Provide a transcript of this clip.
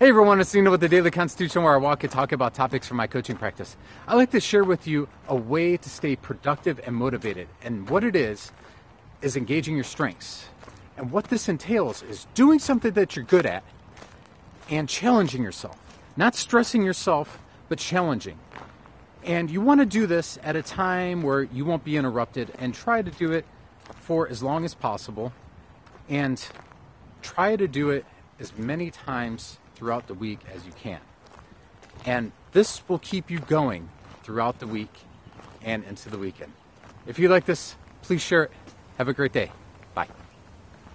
Hey everyone, it's Nino with the Daily Constitution where I walk and talk about topics from my coaching practice. I like to share with you a way to stay productive and motivated. And what it is, is engaging your strengths. And what this entails is doing something that you're good at and challenging yourself. Not stressing yourself, but challenging. And you want to do this at a time where you won't be interrupted and try to do it for as long as possible. And try to do it as many times throughout the week as you can. And this will keep you going throughout the week and into the weekend. If you like this, please share it. Have a great day.